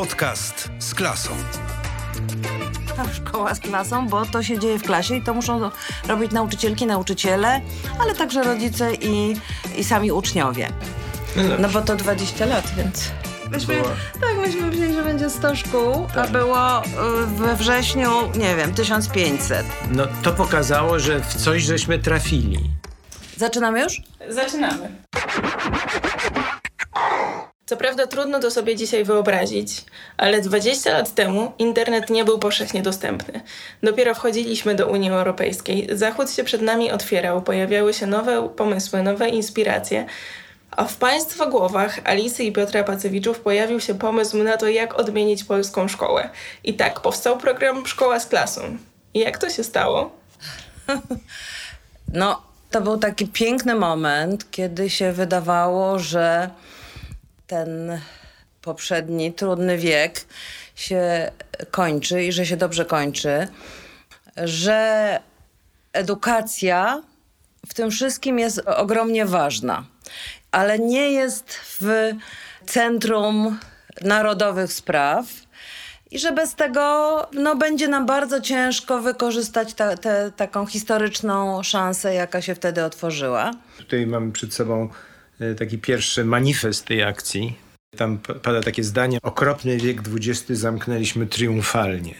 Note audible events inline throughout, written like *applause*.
Podcast z klasą. Szkoła z klasą, bo to się dzieje w klasie i to muszą robić nauczycielki, nauczyciele, ale także rodzice i, i sami uczniowie. No bo to 20 lat, więc... Myśmy, tak, myśmy myśleli, że będzie 100 szkół, a było y, we wrześniu, nie wiem, 1500. No to pokazało, że w coś żeśmy trafili. Zaczynamy już? Zaczynamy. Co prawda trudno to sobie dzisiaj wyobrazić, ale 20 lat temu internet nie był powszechnie dostępny. Dopiero wchodziliśmy do Unii Europejskiej, Zachód się przed nami otwierał, pojawiały się nowe pomysły, nowe inspiracje, a w Państwa głowach Alicy i Piotra Pacewiczów pojawił się pomysł na to, jak odmienić polską szkołę. I tak powstał program Szkoła z klasą. I jak to się stało? *laughs* No, to był taki piękny moment, kiedy się wydawało, że ten poprzedni trudny wiek się kończy i że się dobrze kończy, że edukacja w tym wszystkim jest ogromnie ważna, ale nie jest w centrum narodowych spraw. I że bez tego no, będzie nam bardzo ciężko wykorzystać ta, te, taką historyczną szansę, jaka się wtedy otworzyła. Tutaj mamy przed sobą taki pierwszy manifest tej akcji. Tam pada takie zdanie: Okropny wiek XX zamknęliśmy triumfalnie.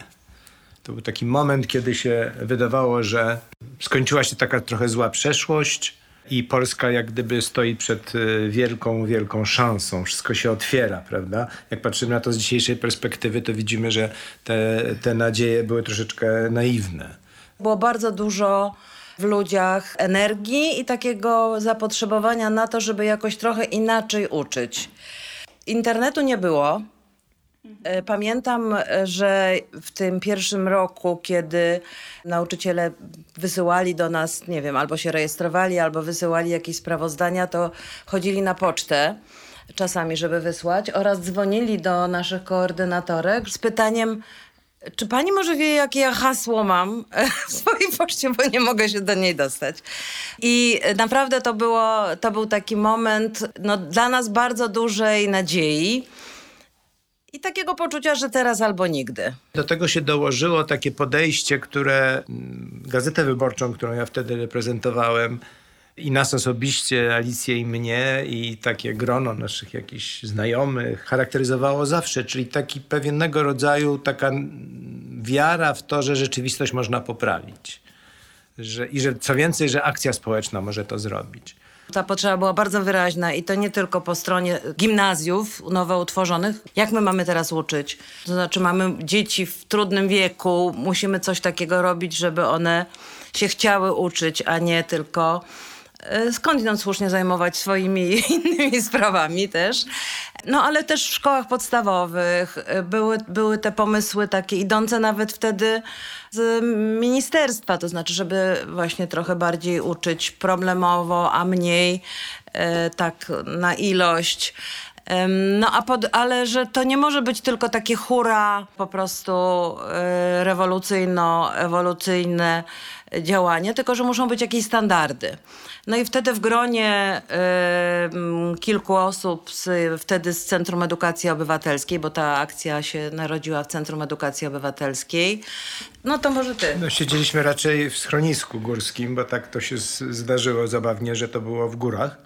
To był taki moment, kiedy się wydawało, że skończyła się taka trochę zła przeszłość i Polska jak gdyby stoi przed e, wielką, wielką szansą. Wszystko się otwiera, prawda? Jak patrzymy na to z dzisiejszej perspektywy, to widzimy, że te, te nadzieje były troszeczkę naiwne. Było bardzo dużo w ludziach energii i takiego zapotrzebowania na to, żeby jakoś trochę inaczej uczyć. Internetu nie było. E, Pamiętam, e, że w tym pierwszym roku, kiedy nauczyciele wysyłali do nas, nie wiem, albo się rejestrowali, albo wysyłali jakieś sprawozdania, to chodzili na pocztę czasami, żeby wysłać oraz dzwonili do naszych koordynatorek z pytaniem, czy pani może wie, jakie ja hasło mam w swojej poczcie, bo nie mogę się do niej dostać. I naprawdę to, było, to był taki moment no, dla nas bardzo dużej nadziei i takiego poczucia, że teraz albo nigdy. Do tego się dołożyło takie podejście, które mm, Gazetę Wyborczą, którą ja wtedy reprezentowałem, i nas osobiście, Alicję i mnie, i takie grono naszych jakichś znajomych charakteryzowało zawsze, czyli taki pewnego rodzaju taka wiara w to, że rzeczywistość można poprawić. Że, I że co więcej, że akcja społeczna może to zrobić. Ta potrzeba była bardzo wyraźna i to nie tylko po stronie gimnazjów nowo utworzonych. Jak my mamy teraz uczyć? To znaczy mamy dzieci w trudnym wieku, musimy coś takiego robić, żeby one się chciały uczyć, a nie tylko skądinąd słusznie zajmować swoimi *laughs* innymi sprawami też. No ale też w szkołach podstawowych e, były, były te pomysły takie idące nawet wtedy z ministerstwa, to znaczy, żeby właśnie trochę bardziej uczyć problemowo, a mniej e, tak na ilość. No a pod, ale że to nie może być tylko takie hura, po prostu e, rewolucyjno-ewolucyjne działanie, tylko że muszą być jakieś standardy. No i wtedy w gronie m, kilku osób z, wtedy z Centrum Edukacji Obywatelskiej, bo ta akcja się narodziła w Centrum Edukacji Obywatelskiej. No to może ty. No, siedzieliśmy raczej w schronisku górskim, bo tak to się zdarzyło zabawnie, że to było w górach.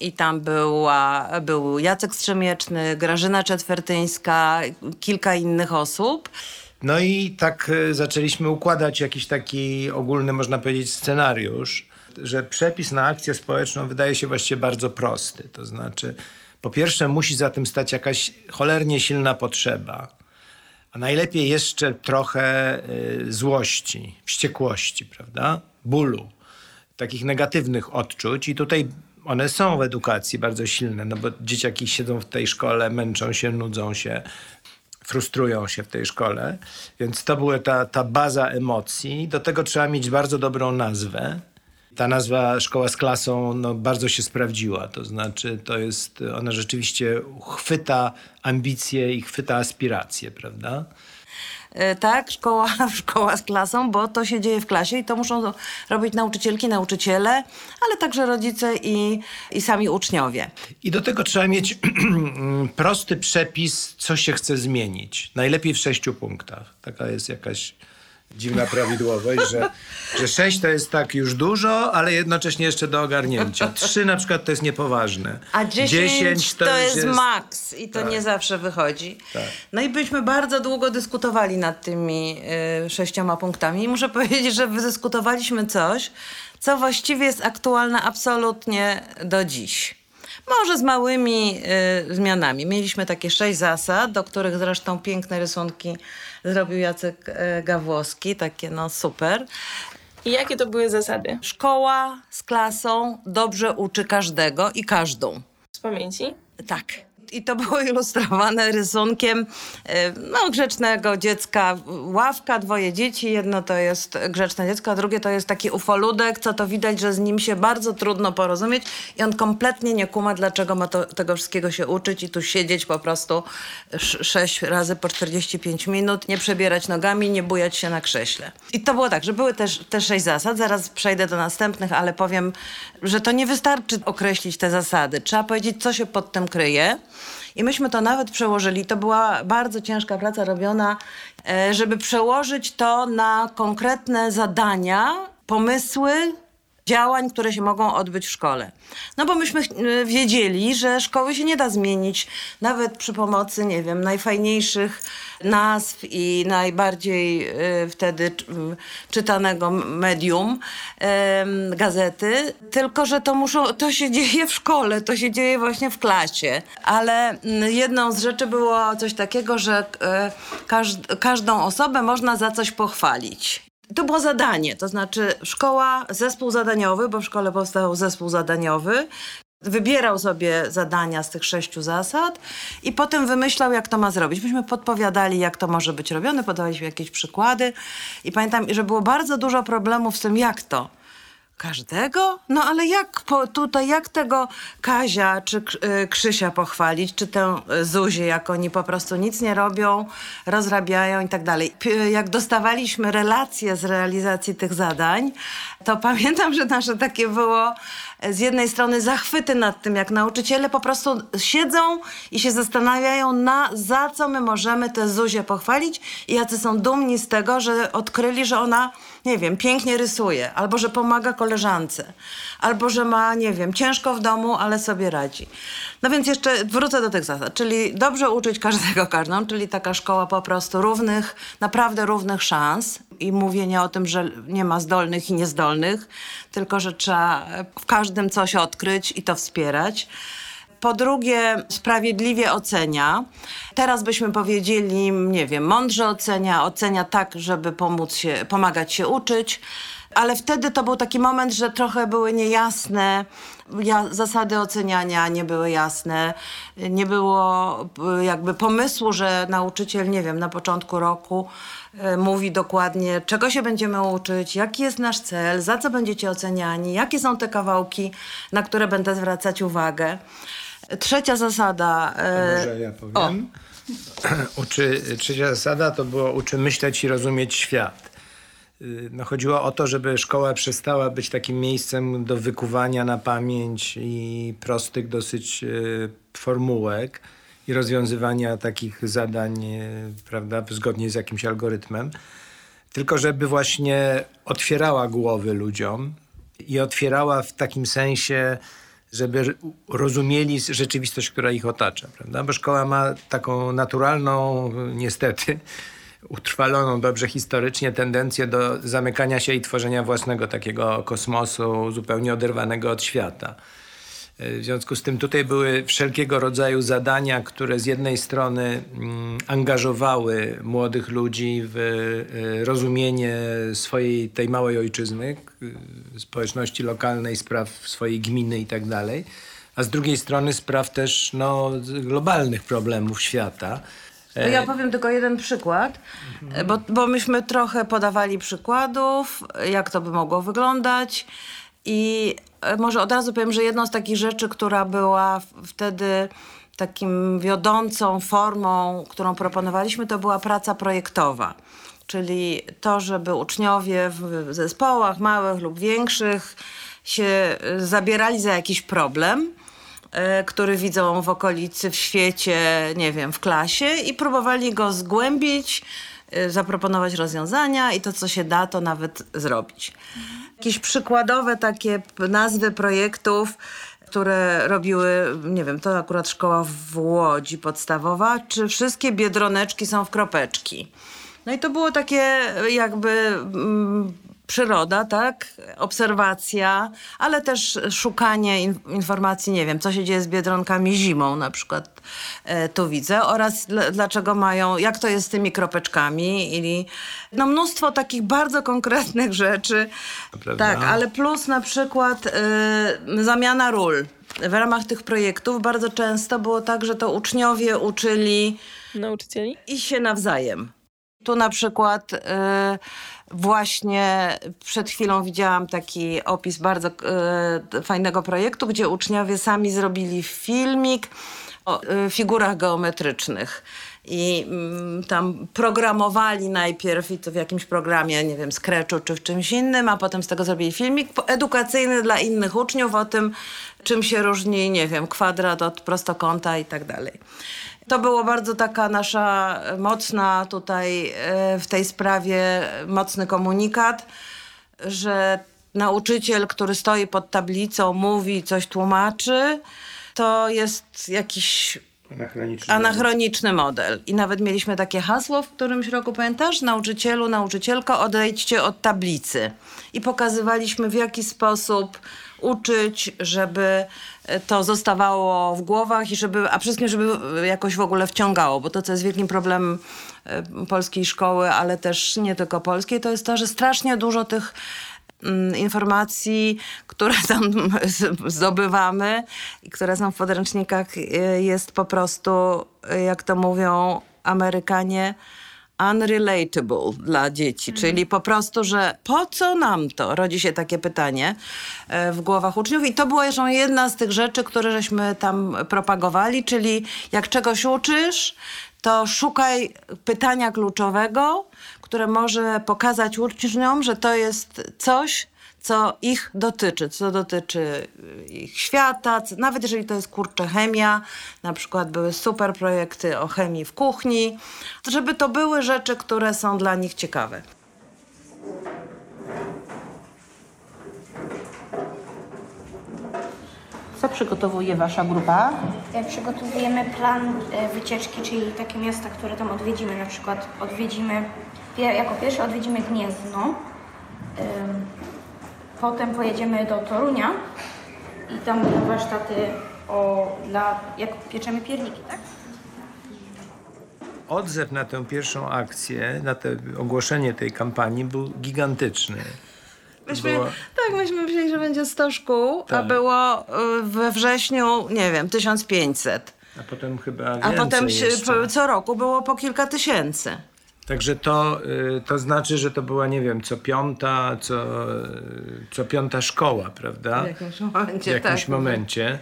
I tam była, był Jacek Strzemieczny, Grażyna Czetwertyńska, kilka innych osób. No i tak e, zaczęliśmy układać jakiś taki ogólny, można powiedzieć, scenariusz, że przepis na akcję społeczną wydaje się właściwie bardzo prosty. To znaczy, po pierwsze, musi za tym stać jakaś cholernie silna potrzeba, a najlepiej jeszcze trochę y, złości, wściekłości, prawda? Bólu, takich negatywnych odczuć. I tutaj one są w edukacji bardzo silne, no bo dzieciaki siedzą w tej szkole, męczą się, nudzą się, frustrują się w tej szkole. Więc to była ta, ta baza emocji. Do tego trzeba mieć bardzo dobrą nazwę. Ta nazwa Szkoła z klasą no, bardzo się sprawdziła. To znaczy, to jest, ona rzeczywiście chwyta ambicje i chwyta aspiracje, prawda? E, tak, szkoła, *laughs* szkoła z klasą, bo to się dzieje w klasie i to muszą robić nauczycielki, nauczyciele, ale także rodzice i, i sami uczniowie. I do tego trzeba mieć *clears throat* prosty przepis, co się chce zmienić. Najlepiej w sześciu punktach. Taka jest jakaś dziwna prawidłowość, że, że sześć to jest tak już dużo, ale jednocześnie jeszcze do ogarnięcia. Trzy na przykład to jest niepoważne. A 10, 10 to, to, jest, jest maks i to tak. nie zawsze wychodzi. Tak. No i byśmy bardzo długo dyskutowali nad tymi y, sześcioma punktami i muszę *laughs* powiedzieć, że wydyskutowaliśmy coś, co właściwie jest aktualne absolutnie do dziś. Może z małymi y, zmianami. Mieliśmy takie sześć zasad, do których zresztą piękne rysunki zrobił Jacek y, Gawłowski, takie no super. I jakie to były zasady? Szkoła z klasą dobrze uczy każdego i każdą. Z pamięci? Tak i to było ilustrowane rysunkiem e, no, grzecznego dziecka. Ławka, dwoje dzieci. Jedno to jest grzeczne dziecko, a drugie to jest taki ufoludek, co to widać, że z nim się bardzo trudno porozumieć i on kompletnie nie kuma, dlaczego ma to, tego wszystkiego się uczyć i tu siedzieć po prostu sześć razy po 45 minut, nie przebierać nogami, nie bujać się na krześle. I to było tak, że były też te sześć zasad. Zaraz przejdę do następnych, ale powiem, że to nie wystarczy określić te zasady. Trzeba powiedzieć, co się pod tym kryje. I myśmy to nawet przełożyli. To była bardzo ciężka praca robiona, e, żeby przełożyć to na konkretne zadania, pomysły, działań, które się mogą odbyć w szkole. No bo myśmy e, wiedzieli, że szkoły się nie da zmienić nawet przy pomocy, nie wiem, najfajniejszych nazw i najbardziej y, wtedy czytanego medium, gazety, tylko że to, muszą, to się *laughs* dzieje w szkole, to się dzieje właśnie w klasie. Ale jedną z rzeczy było coś takiego, że każd każdą osobę można za coś pochwalić. To było zadanie, to znaczy szkoła, zespół zadaniowy, bo w szkole powstał zespół zadaniowy, Wybierał sobie zadania z tych sześciu zasad i potem wymyślał, jak to ma zrobić. Myśmy podpowiadali, jak to może być robione, podawaliśmy jakieś przykłady i pamiętam, że było bardzo dużo problemów z tym, jak to. Każdego? No ale jak po, tutaj, jak tego Kazia czy y, Krzysia pochwalić, czy tę Zuzię, jak oni po prostu nic nie robią, rozrabiają i tak dalej. Jak dostawaliśmy relacje z realizacji tych zadań, to pamiętam, że nasze takie było z jednej strony zachwyty nad tym, jak nauczyciele po prostu siedzą i się zastanawiają, na, za co my możemy tę Zuzię pochwalić i jacy są dumni z tego, że odkryli, że ona, nie wiem, pięknie rysuje, albo że pomaga koleżance, albo że ma, nie wiem, ciężko w domu, ale sobie radzi. No więc jeszcze wrócę do tych zasad, czyli dobrze uczyć każdego każdą, czyli taka szkoła po prostu równych, naprawdę równych szans i mówienia o tym, że nie ma zdolnych i niezdolnych, tylko że trzeba w każdym coś odkryć i to wspierać. Po drugie, sprawiedliwie ocenia. Teraz byśmy powiedzieli, nie wiem, mądrze ocenia, ocenia tak, żeby pomóc się, pomagać się uczyć. Ale wtedy to był taki moment, że trochę były niejasne, ja, zasady oceniania nie były jasne, nie było jakby pomysłu, że nauczyciel, nie wiem, na początku roku mówi dokładnie, czego się będziemy uczyć, jaki jest nasz cel, za co będziecie oceniani, jakie są te kawałki, na które będę zwracać uwagę. Trzecia zasada. To może ja powiem. Uczy, *clears throat* trzecia zasada to było uczy myśleć i rozumieć świat. Y, no, chodziło o to, żeby szkoła przestała być takim miejscem do wykuwania na pamięć i prostych dosyć y, formułek i rozwiązywania takich zadań, y, prawda, zgodnie z jakimś algorytmem. Tylko żeby właśnie otwierała głowy ludziom i otwierała w takim sensie, żeby rozumieli rzeczywistość, która ich otacza, prawda? Bo szkoła ma taką naturalną, niestety, utrwaloną dobrze historycznie tendencję do zamykania się i tworzenia własnego takiego kosmosu zupełnie oderwanego od świata. W związku z tym tutaj były wszelkiego rodzaju zadania, które z jednej strony mm, angażowały młodych ludzi w e, rozumienie swojej tej małej ojczyzny, społeczności lokalnej, spraw swojej gminy i tak dalej, a z drugiej strony spraw też no, globalnych problemów świata. To ja powiem tylko jeden przykład, bo, bo myśmy trochę podawali przykładów, jak to by mogło wyglądać. I e, może od razu powiem, że jedną z takich rzeczy, która była wtedy takim wiodącą formą, którą proponowaliśmy, to była praca projektowa. Czyli to, żeby uczniowie w zespołach małych lub większych się zabierali za jakiś problem, e, który widzą w okolicy, w świecie, nie wiem, w klasie i próbowali go zgłębić, e, zaproponować rozwiązania i to, co się da, to nawet zrobić. Jakieś przykładowe takie nazwy projektów, które robiły, nie wiem, to akurat szkoła w Łodzi podstawowa, czy wszystkie biedroneczki są w kropeczki. No i to było takie jakby mm, przyroda, tak? Obserwacja, ale też szukanie in informacji, nie wiem, co się dzieje z biedronkami zimą na przykład e, tu widzę oraz dlaczego mają, jak to jest z tymi kropeczkami i no mnóstwo takich bardzo konkretnych rzeczy. Prawda? Tak, ale plus na przykład e, zamiana ról. W ramach tych projektów bardzo często było tak, że to uczniowie uczyli nauczycieli i się nawzajem. Tu na przykład y, właśnie przed chwilą widziałam taki opis bardzo y, fajnego projektu, gdzie uczniowie sami zrobili filmik o y, figurach geometrycznych i mm, tam programowali najpierw i to w jakimś programie, nie wiem, Scratchu czy w czymś innym, a potem z tego zrobili filmik edukacyjny dla innych uczniów o tym, czym się różni, nie wiem, kwadrat od prostokąta i tak dalej. To było bardzo taka nasza mocna tutaj e, w tej sprawie, mocny komunikat, że nauczyciel, który stoi pod tablicą, mówi, coś tłumaczy, to jest jakiś Anachroniczny, anachroniczny model. I nawet mieliśmy takie hasło w którymś roku, pamiętasz? Nauczycielu, nauczycielko, odejdźcie od tablicy. I pokazywaliśmy w jaki sposób uczyć, żeby to zostawało w głowach i żeby, a wszystkim, żeby jakoś w ogóle wciągało, bo to, co jest wielkim problemem e, polskiej szkoły, ale też nie tylko polskiej, to jest to, że strasznie dużo tych informacji, które *laughs* tam zdobywamy i które są w podręcznikach e, jest po prostu, e, jak to mówią Amerykanie, unrelatable dla dzieci, mhm. czyli po prostu, że po co nam to? Rodzi się takie pytanie e, w głowach uczniów i to była jeszcze jedna z tych rzeczy, które żeśmy tam propagowali, czyli jak czegoś uczysz, to szukaj pytania kluczowego, które może pokazać uczniom, że to jest coś, co ich dotyczy, co dotyczy y, ich świata, co, nawet jeżeli to jest kurczę chemia, na przykład były super projekty o chemii w kuchni, żeby to były rzeczy, które są dla nich ciekawe. Co przygotowuje Wasza grupa? Przygotowujemy plan e, wycieczki, czyli takie miasta, które tam odwiedzimy. Na przykład odwiedzimy, jako pierwsze odwiedzimy Gniezno. Potem pojedziemy do Torunia i tam będą warsztaty o, dla, jak pieczemy pierniki, tak? Odzew na tę pierwszą akcję, na to ogłoszenie tej kampanii był gigantyczny. Myśmy, było... Tak, myśmy myśleli, że będzie 100 szkół, tak. a było y, we wrześniu, nie wiem, 1500. A potem chyba więcej A potem jeszcze. co roku było po kilka tysięcy. Także to, y, to znaczy, że to była, nie wiem, co piąta, co, co piąta szkoła, prawda? W jakimś momencie, W jakimś tak. momencie.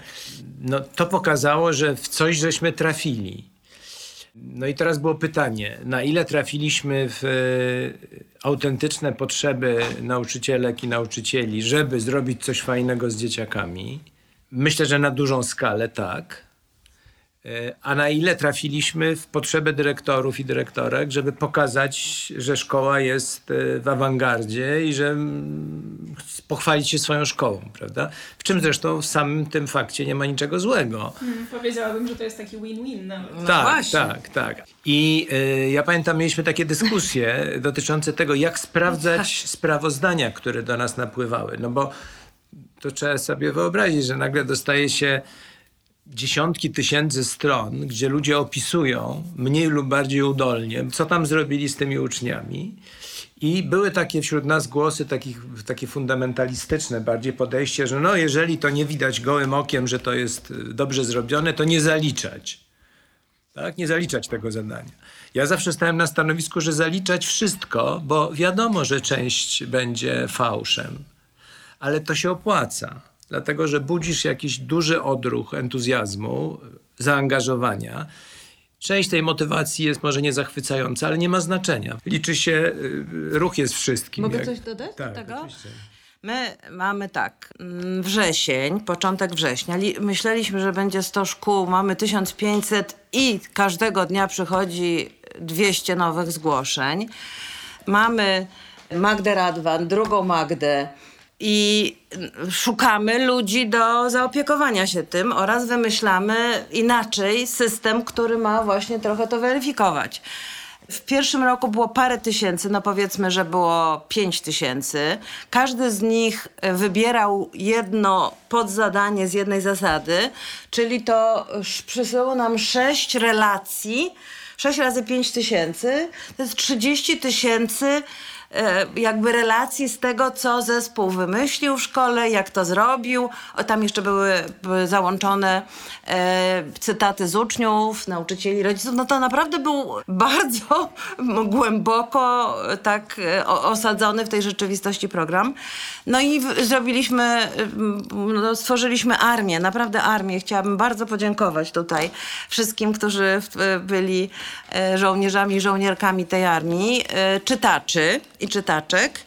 No, to pokazało, że w coś żeśmy trafili. No i teraz było pytanie, na ile trafiliśmy w y, autentyczne potrzeby nauczycielek i nauczycieli, żeby zrobić coś fajnego z dzieciakami? Myślę, że na dużą skalę tak. E, a na ile trafiliśmy w potrzebę dyrektorów i dyrektorek, żeby pokazać, że szkoła jest e, w awangardzie i że mm, pochwalić się swoją szkołą, prawda? W czym zresztą w samym tym fakcie nie ma niczego złego. Hmm, powiedziałabym, że to jest taki win-win nawet. No tak, właśnie. tak, tak. I y, ja pamiętam, mieliśmy takie dyskusje *laughs* dotyczące tego, jak sprawdzać sprawozdania, które do nas napływały. No bo to trzeba sobie wyobrazić, że nagle dostaje się dziesiątki tysięcy stron, gdzie ludzie opisują mniej lub bardziej udolnie, co tam zrobili z tymi uczniami. I były takie wśród nas głosy takich, takie fundamentalistyczne bardziej podejście, że no jeżeli to nie widać gołym okiem, że to jest y, dobrze zrobione, to nie zaliczać. Tak? Nie zaliczać tego zadania. Ja zawsze stałem na stanowisku, że zaliczać wszystko, bo wiadomo, że część będzie fałszem, ale to się opłaca dlatego że budzisz jakiś duży odruch entuzjazmu, zaangażowania. Część tej motywacji jest może niezachwycająca, ale nie ma znaczenia. Liczy się, y, ruch jest wszystkim. Mogę Jak- coś dodać do tak, tego? Oczywiście. My mamy tak, mm, wrzesień, początek września. Li- Myśleliśmy, że będzie 100 szkół, mamy 1500 i każdego dnia przychodzi 200 nowych zgłoszeń. Mamy Magdę Radwan, drugą Magdę i szukamy ludzi do zaopiekowania się tym oraz wymyślamy inaczej system, który ma właśnie trochę to weryfikować. W pierwszym roku było parę tysięcy, no powiedzmy, że było pięć tysięcy. Każdy z nich wybierał jedno podzadanie z jednej zasady, czyli to przysyłało nam sześć relacji, sześć razy pięć tysięcy, to jest 30 tysięcy jakby relacji z tego, co zespół wymyślił w szkole, jak to zrobił. Tam jeszcze były, załączone e, cytaty z uczniów, nauczycieli, rodziców. No to naprawdę był *laughs* bardzo głęboko e, tak e, osadzony w tej rzeczywistości program. No i zrobiliśmy, no, stworzyliśmy armię, naprawdę armię. Chciałabym bardzo podziękować tutaj wszystkim, którzy byli e, żołnierzami i żołnierkami tej armii, e, czytaczy i czytaczek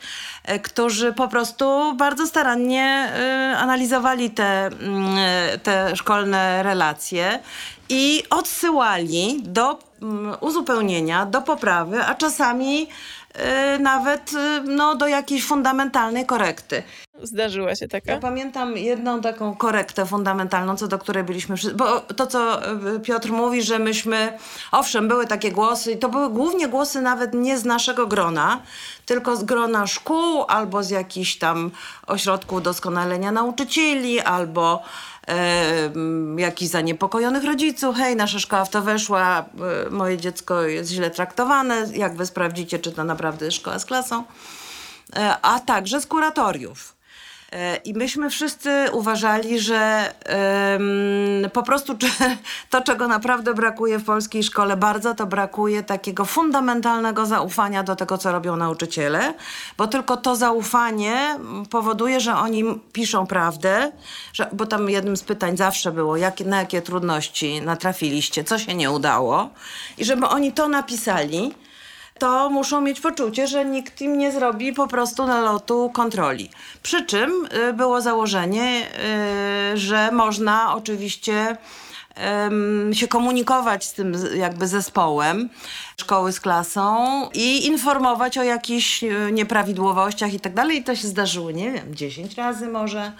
e, którzy po prostu bardzo starannie e, analizowali te, mm, e, te szkolne relacje i odsyłali do mm, uzupełnienia, do poprawy, a czasami nawet no, do jakiejś fundamentalnej korekty. Zdarzyła się taka? Ja pamiętam jedną taką korektę fundamentalną, co do której byliśmy wszyscy, bo to, co y, Piotr mówi, że myśmy, owszem, były takie głosy i to były głównie głosy nawet nie z naszego grona, tylko z grona szkół albo z jakichś tam ośrodków doskonalenia nauczycieli, albo e, jakichś zaniepokojonych rodziców. Hej, nasza szkoła w to weszła, e, moje dziecko jest źle traktowane, jak wy sprawdzicie, czy to naprawdę szkoła z klasą. E, a także z kuratoriów. E, I myśmy wszyscy uważali, że po prostu *laughs* to, czego naprawdę brakuje w polskiej szkole bardzo, to brakuje takiego fundamentalnego zaufania do tego, co robią nauczyciele, bo tylko to zaufanie powoduje, że oni piszą prawdę, że, bo tam jednym z pytań zawsze było, jak, na jakie trudności natrafiliście, co się nie udało i żeby oni to napisali, to muszą mieć poczucie, że nikt im nie zrobi po prostu nalotu kontroli. Przy czym y, było założenie, y, że można oczywiście się komunikować z tym jakby zespołem szkoły z klasą i informować o jakichś y, nieprawidłowościach i tak dalej. I to się zdarzyło, nie wiem, 10 razy może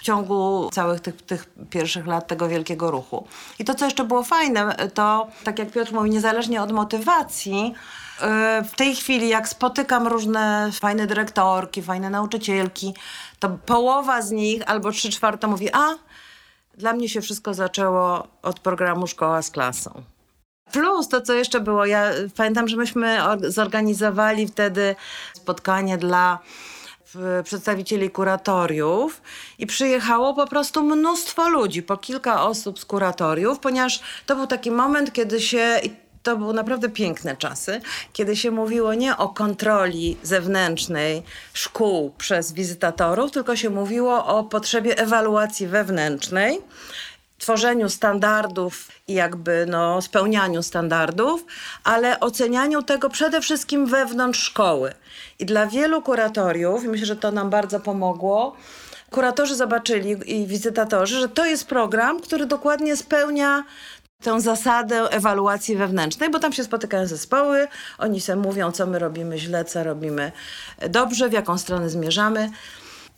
w ciągu całych tych, tych pierwszych lat tego wielkiego ruchu. I to, co jeszcze było fajne, to tak jak Piotr mówi, niezależnie od motywacji, e, w tej chwili, jak spotykam różne fajne dyrektorki, fajne nauczycielki, to połowa z nich albo trzy czwarte mówi, a dla mnie się wszystko zaczęło od programu Szkoła z klasą. Plus to, co jeszcze było, ja y, pamiętam, że myśmy or- zorganizowali wtedy spotkanie dla przedstawicieli kuratoriów i przyjechało po prostu mnóstwo ludzi, po kilka osób z kuratoriów, ponieważ to był taki moment, kiedy się... to były naprawdę piękne czasy, kiedy się mówiło nie o kontroli zewnętrznej szkół przez wizytatorów, tylko się mówiło o potrzebie ewaluacji wewnętrznej, tworzeniu standardów i jakby no, spełnianiu standardów, ale ocenianiu tego przede wszystkim wewnątrz szkoły. I dla wielu kuratoriów, i myślę, że to nam bardzo pomogło, kuratorzy zobaczyli i wizytatorzy, że to jest program, który dokładnie spełnia tę zasadę ewaluacji wewnętrznej, bo tam się spotykają zespoły, oni sobie mówią, co my robimy źle, co robimy dobrze, w jaką stronę zmierzamy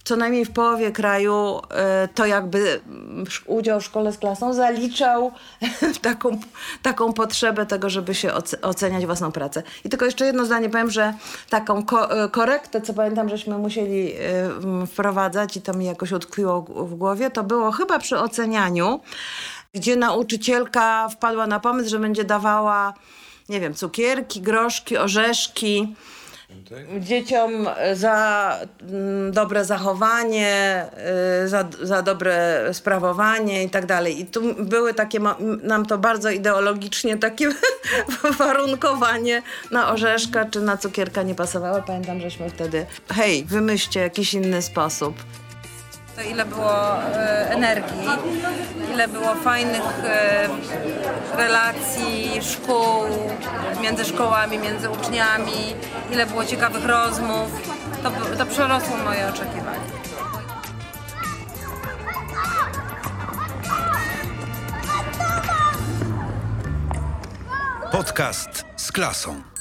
co najmniej w połowie kraju e, to jakby mm, udział w szkole z klasą zaliczał *laughs* taką, taką potrzebę tego, żeby się oce- oceniać własną pracę. I tylko jeszcze jedno zdanie powiem, że taką ko- e, korektę, co pamiętam, żeśmy musieli e, m, wprowadzać i to mi jakoś utkwiło w głowie, to było chyba przy ocenianiu, gdzie nauczycielka wpadła na pomysł, że będzie dawała, nie wiem, cukierki, groszki, orzeszki, dzieciom za mm, dobre zachowanie, y, za, za dobre sprawowanie i tak dalej. I tu były takie, nam to bardzo ideologicznie takie *laughs* warunkowanie na orzeszka czy na cukierka nie pasowało. Pamiętam, żeśmy wtedy, hej, wymyślcie jakiś inny sposób. To ile było e, energii, ile było fajnych e, relacji, szkół, między szkołami, między uczniami, ile było ciekawych rozmów. To, to przerosło moje oczekiwania. Podcast z klasą.